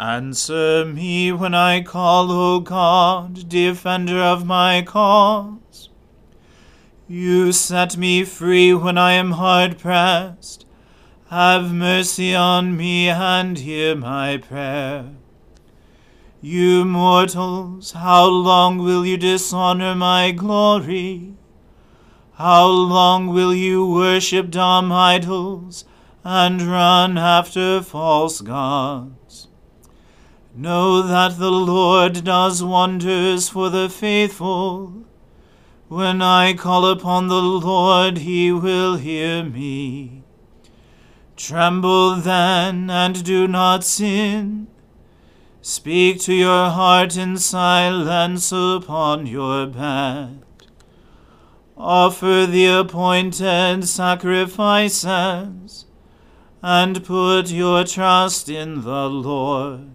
Answer me when I call, O God, defender of my cause. You set me free when I am hard pressed. Have mercy on me and hear my prayer. You mortals, how long will you dishonor my glory? How long will you worship dumb idols and run after false gods? Know that the Lord does wonders for the faithful. When I call upon the Lord, he will hear me. Tremble then, and do not sin. Speak to your heart in silence upon your bed. Offer the appointed sacrifices, and put your trust in the Lord.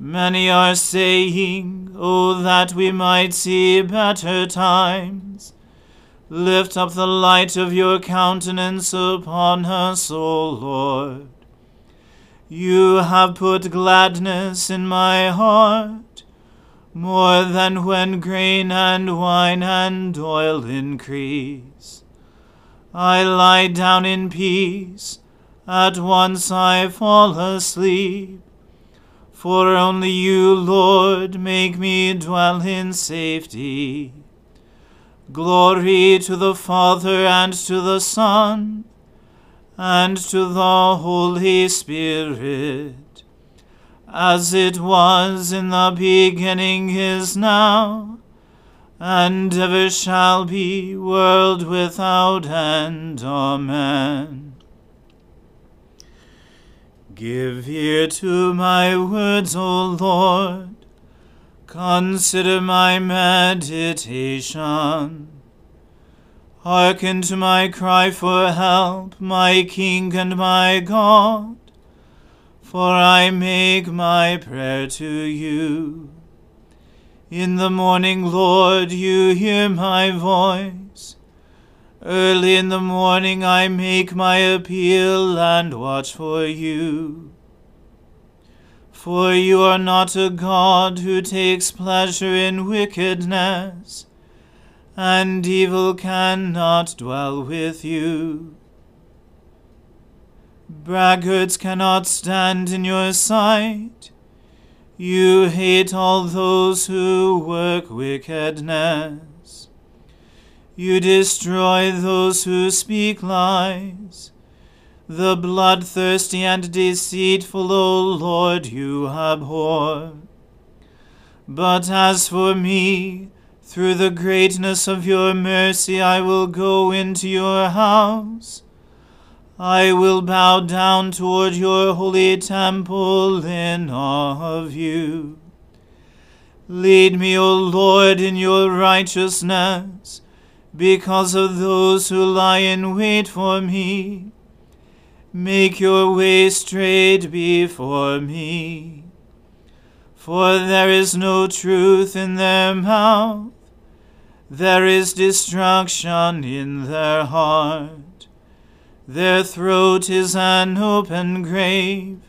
Many are saying, Oh, that we might see better times. Lift up the light of your countenance upon us, O Lord. You have put gladness in my heart, more than when grain and wine and oil increase. I lie down in peace, at once I fall asleep. For only you, Lord, make me dwell in safety. Glory to the Father and to the Son and to the Holy Spirit, as it was in the beginning is now, and ever shall be, world without end. Amen. Give ear to my words, O Lord. Consider my meditation. Hearken to my cry for help, my King and my God, for I make my prayer to you. In the morning, Lord, you hear my voice. Early in the morning I make my appeal and watch for you. For you are not a God who takes pleasure in wickedness and evil cannot dwell with you. Braggarts cannot stand in your sight. You hate all those who work wickedness. You destroy those who speak lies. The bloodthirsty and deceitful, O Lord, you abhor. But as for me, through the greatness of your mercy, I will go into your house. I will bow down toward your holy temple in awe of you. Lead me, O Lord, in your righteousness, because of those who lie in wait for me. Make your way straight before me. For there is no truth in their mouth there is destruction in their heart. Their throat is an open grave.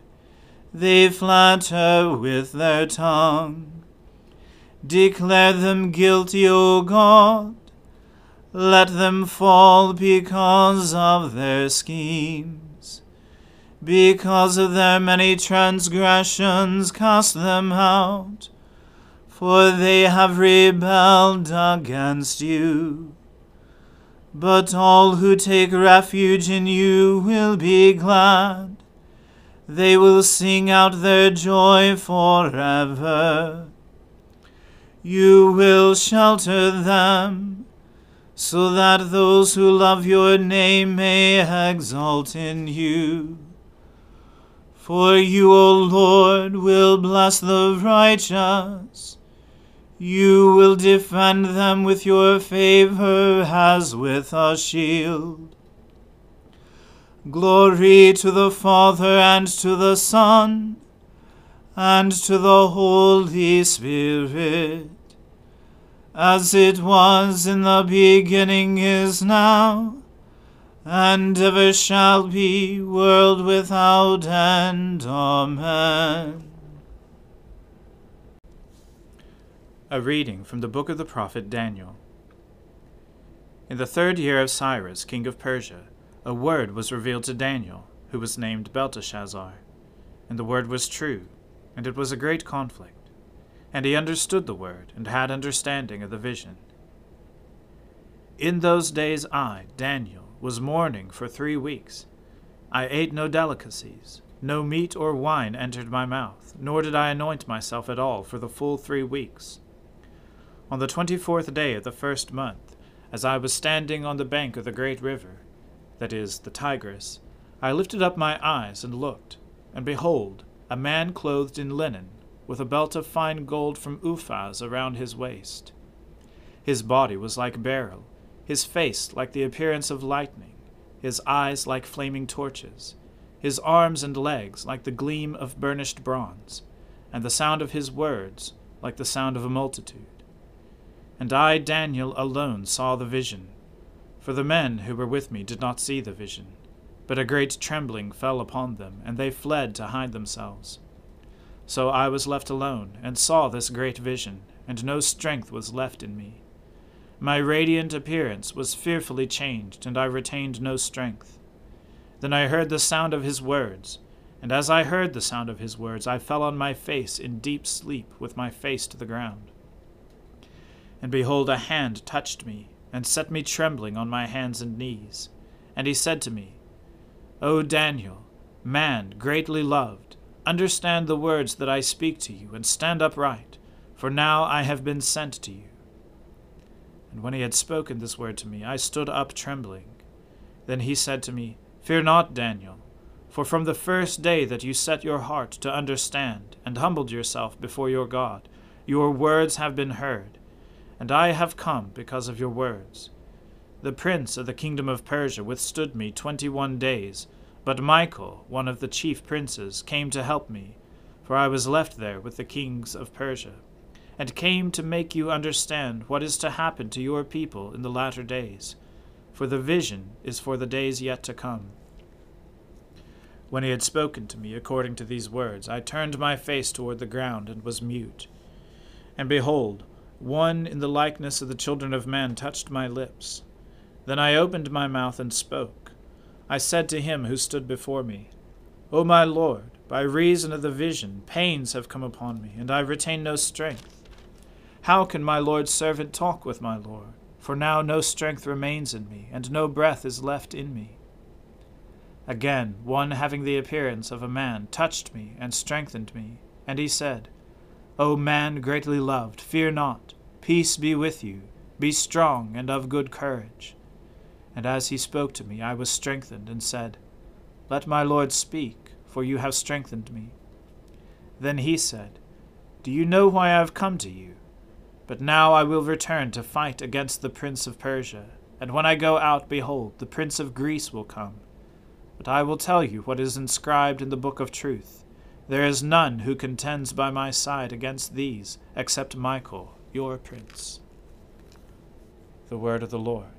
They flatter with their tongue. Declare them guilty, O God. Let them fall because of their schemes. Because of their many transgressions, cast them out for they have rebelled against you. But all who take refuge in you will be glad. They will sing out their joy forever. You will shelter them, so that those who love your name may exalt in you. For you, O Lord, will bless the righteous you will defend them with your favor as with a shield. Glory to the Father and to the Son and to the Holy Spirit, as it was in the beginning is now, and ever shall be, world without end. Amen. A reading from the book of the prophet Daniel. In the third year of Cyrus, king of Persia, a word was revealed to Daniel, who was named Belteshazzar. And the word was true, and it was a great conflict. And he understood the word, and had understanding of the vision. In those days I, Daniel, was mourning for three weeks. I ate no delicacies, no meat or wine entered my mouth, nor did I anoint myself at all for the full three weeks. On the twenty fourth day of the first month, as I was standing on the bank of the great river, that is, the Tigris, I lifted up my eyes and looked, and behold, a man clothed in linen, with a belt of fine gold from Uphaz around his waist. His body was like beryl, his face like the appearance of lightning, his eyes like flaming torches, his arms and legs like the gleam of burnished bronze, and the sound of his words like the sound of a multitude. And I, Daniel, alone saw the vision. For the men who were with me did not see the vision. But a great trembling fell upon them, and they fled to hide themselves. So I was left alone, and saw this great vision, and no strength was left in me. My radiant appearance was fearfully changed, and I retained no strength. Then I heard the sound of his words, and as I heard the sound of his words, I fell on my face in deep sleep, with my face to the ground. And behold, a hand touched me, and set me trembling on my hands and knees. And he said to me, O Daniel, man greatly loved, understand the words that I speak to you, and stand upright, for now I have been sent to you. And when he had spoken this word to me, I stood up trembling. Then he said to me, Fear not, Daniel, for from the first day that you set your heart to understand, and humbled yourself before your God, your words have been heard, and I have come because of your words. The prince of the kingdom of Persia withstood me twenty one days, but Michael, one of the chief princes, came to help me, for I was left there with the kings of Persia, and came to make you understand what is to happen to your people in the latter days, for the vision is for the days yet to come. When he had spoken to me according to these words, I turned my face toward the ground and was mute. And behold, one in the likeness of the children of men touched my lips. Then I opened my mouth and spoke. I said to him who stood before me, O my Lord, by reason of the vision, pains have come upon me, and I retain no strength. How can my Lord's servant talk with my Lord? For now no strength remains in me, and no breath is left in me. Again, one having the appearance of a man touched me and strengthened me, and he said, O man greatly loved, fear not, peace be with you, be strong and of good courage. And as he spoke to me, I was strengthened, and said, Let my Lord speak, for you have strengthened me. Then he said, Do you know why I have come to you? But now I will return to fight against the prince of Persia, and when I go out, behold, the prince of Greece will come. But I will tell you what is inscribed in the book of truth. There is none who contends by my side against these, except Michael, your prince. The word of the Lord.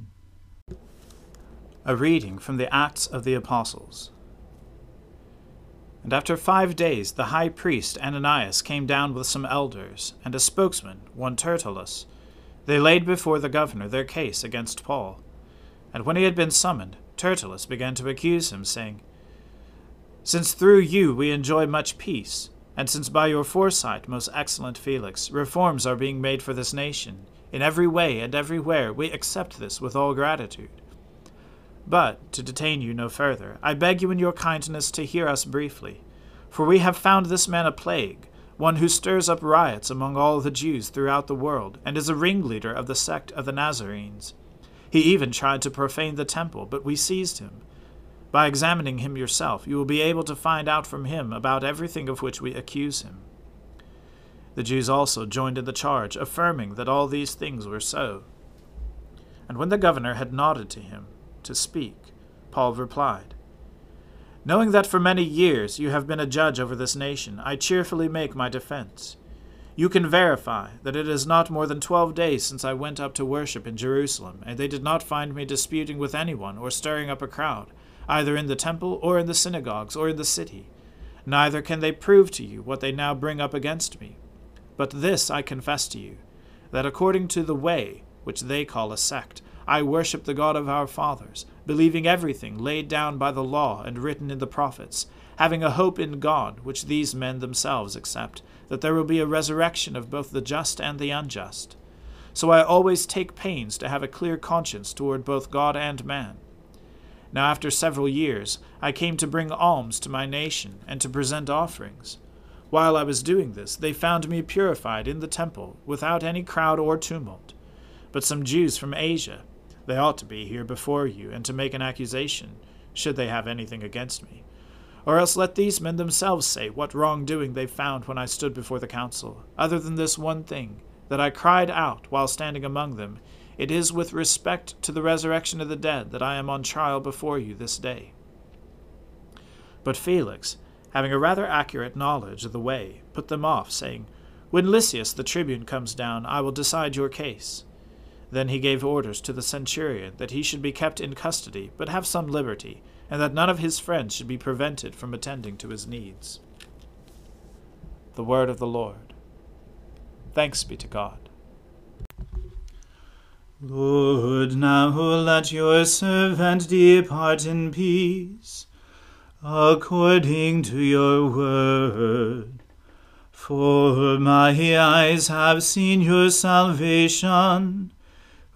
A reading from the Acts of the Apostles. And after five days the high priest Ananias came down with some elders, and a spokesman, one Tertullus. They laid before the governor their case against Paul. And when he had been summoned, Tertullus began to accuse him, saying, Since through you we enjoy much peace, and since by your foresight, most excellent Felix, reforms are being made for this nation, in every way and everywhere we accept this with all gratitude. But, to detain you no further, I beg you in your kindness to hear us briefly, for we have found this man a plague, one who stirs up riots among all the Jews throughout the world, and is a ringleader of the sect of the Nazarenes. He even tried to profane the temple, but we seized him. By examining him yourself, you will be able to find out from him about everything of which we accuse him. The Jews also joined in the charge, affirming that all these things were so. And when the governor had nodded to him, to speak, Paul replied, Knowing that for many years you have been a judge over this nation, I cheerfully make my defense. You can verify that it is not more than twelve days since I went up to worship in Jerusalem, and they did not find me disputing with anyone or stirring up a crowd, either in the temple or in the synagogues or in the city. Neither can they prove to you what they now bring up against me. But this I confess to you, that according to the way, which they call a sect, I worship the God of our fathers, believing everything laid down by the law and written in the prophets, having a hope in God, which these men themselves accept, that there will be a resurrection of both the just and the unjust. So I always take pains to have a clear conscience toward both God and man. Now, after several years, I came to bring alms to my nation and to present offerings. While I was doing this, they found me purified in the temple, without any crowd or tumult. But some Jews from Asia, they ought to be here before you, and to make an accusation, should they have anything against me. Or else let these men themselves say what wrongdoing they found when I stood before the council, other than this one thing, that I cried out while standing among them, It is with respect to the resurrection of the dead that I am on trial before you this day. But Felix, having a rather accurate knowledge of the way, put them off, saying, When Lysias the tribune comes down, I will decide your case. Then he gave orders to the centurion that he should be kept in custody, but have some liberty, and that none of his friends should be prevented from attending to his needs. The word of the Lord. Thanks be to God. Lord, now let your servant depart in peace according to your word. For my eyes have seen your salvation,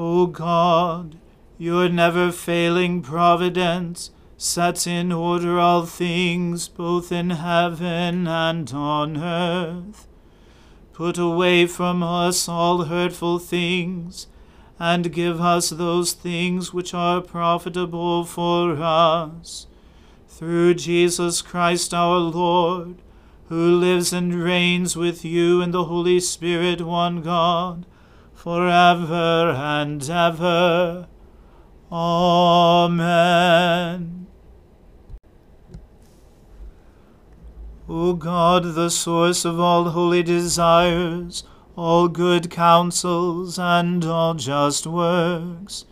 O God, your never failing providence, sets in order all things both in heaven and on earth. Put away from us all hurtful things, and give us those things which are profitable for us. Through Jesus Christ our Lord, who lives and reigns with you in the Holy Spirit, one God, for ever and ever. Amen. O God, the source of all holy desires, all good counsels, and all just works,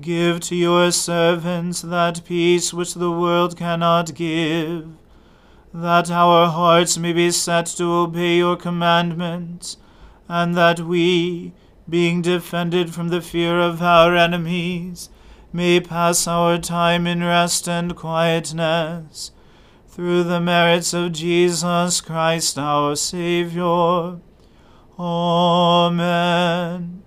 give to your servants that peace which the world cannot give, that our hearts may be set to obey your commandments, and that we, being defended from the fear of our enemies, may pass our time in rest and quietness through the merits of Jesus Christ our Saviour. Amen.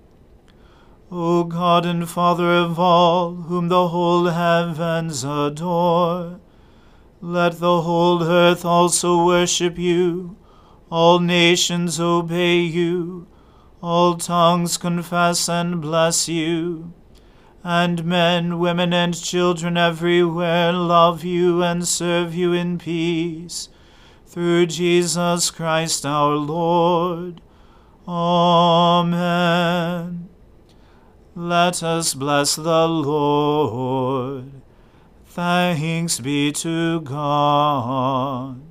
O God and Father of all, whom the whole heavens adore, let the whole earth also worship you, all nations obey you, all tongues confess and bless you and men, women, and children everywhere love you and serve you in peace. Through Jesus Christ our Lord. Amen. Let us bless the Lord. Thanks be to God.